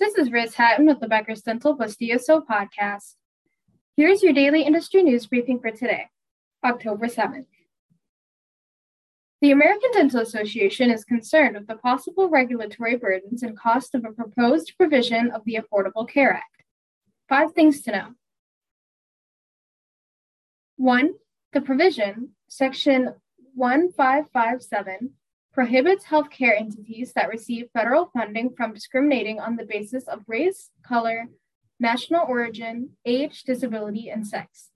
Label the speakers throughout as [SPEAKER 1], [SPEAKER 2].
[SPEAKER 1] This is Riz Hatton with the Becker's Dental plus DSO podcast. Here's your daily industry news briefing for today, October 7th. The American Dental Association is concerned with the possible regulatory burdens and cost of a proposed provision of the Affordable Care Act. Five things to know. One, the provision, Section 1557, prohibits healthcare entities that receive federal funding from discriminating on the basis of race, color, national origin, age, disability, and sex.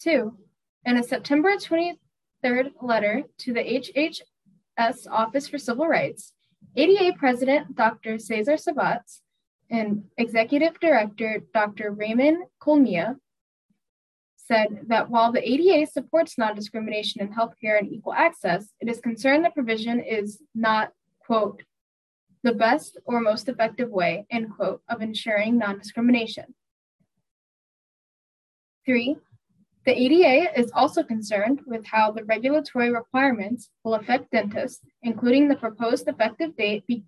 [SPEAKER 1] Two, in a September 23rd letter to the HHS Office for Civil Rights, ADA President Dr. Cesar Sabates and Executive Director Dr. Raymond Cohlmia said that while the ADA supports non discrimination in healthcare and equal access, it is concerned the provision is not, quote, the best or most effective way, end quote, of ensuring non discrimination. Three, the ADA is also concerned with how the regulatory requirements will affect dentists, including the proposed effective date be-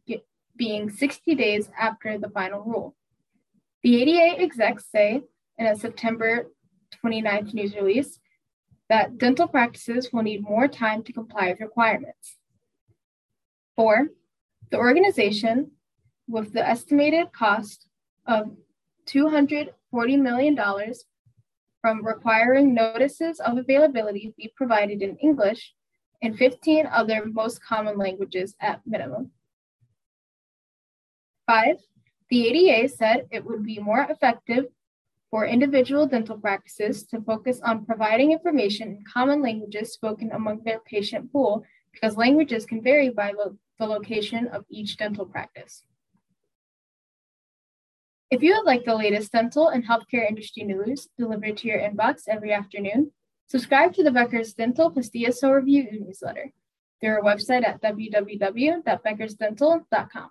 [SPEAKER 1] being 60 days after the final rule. The ADA execs say in a September 29th news release that dental practices will need more time to comply with requirements. Four, the organization, with the estimated cost of $240 million from requiring notices of availability be provided in English and 15 other most common languages at minimum. Five, the ADA said it would be more effective for individual dental practices to focus on providing information in common languages spoken among their patient pool because languages can vary by lo- the location of each dental practice. If you would like the latest dental and healthcare industry news delivered to your inbox every afternoon, subscribe to the Becker's Dental plus Review newsletter through our website at www.beckersdental.com.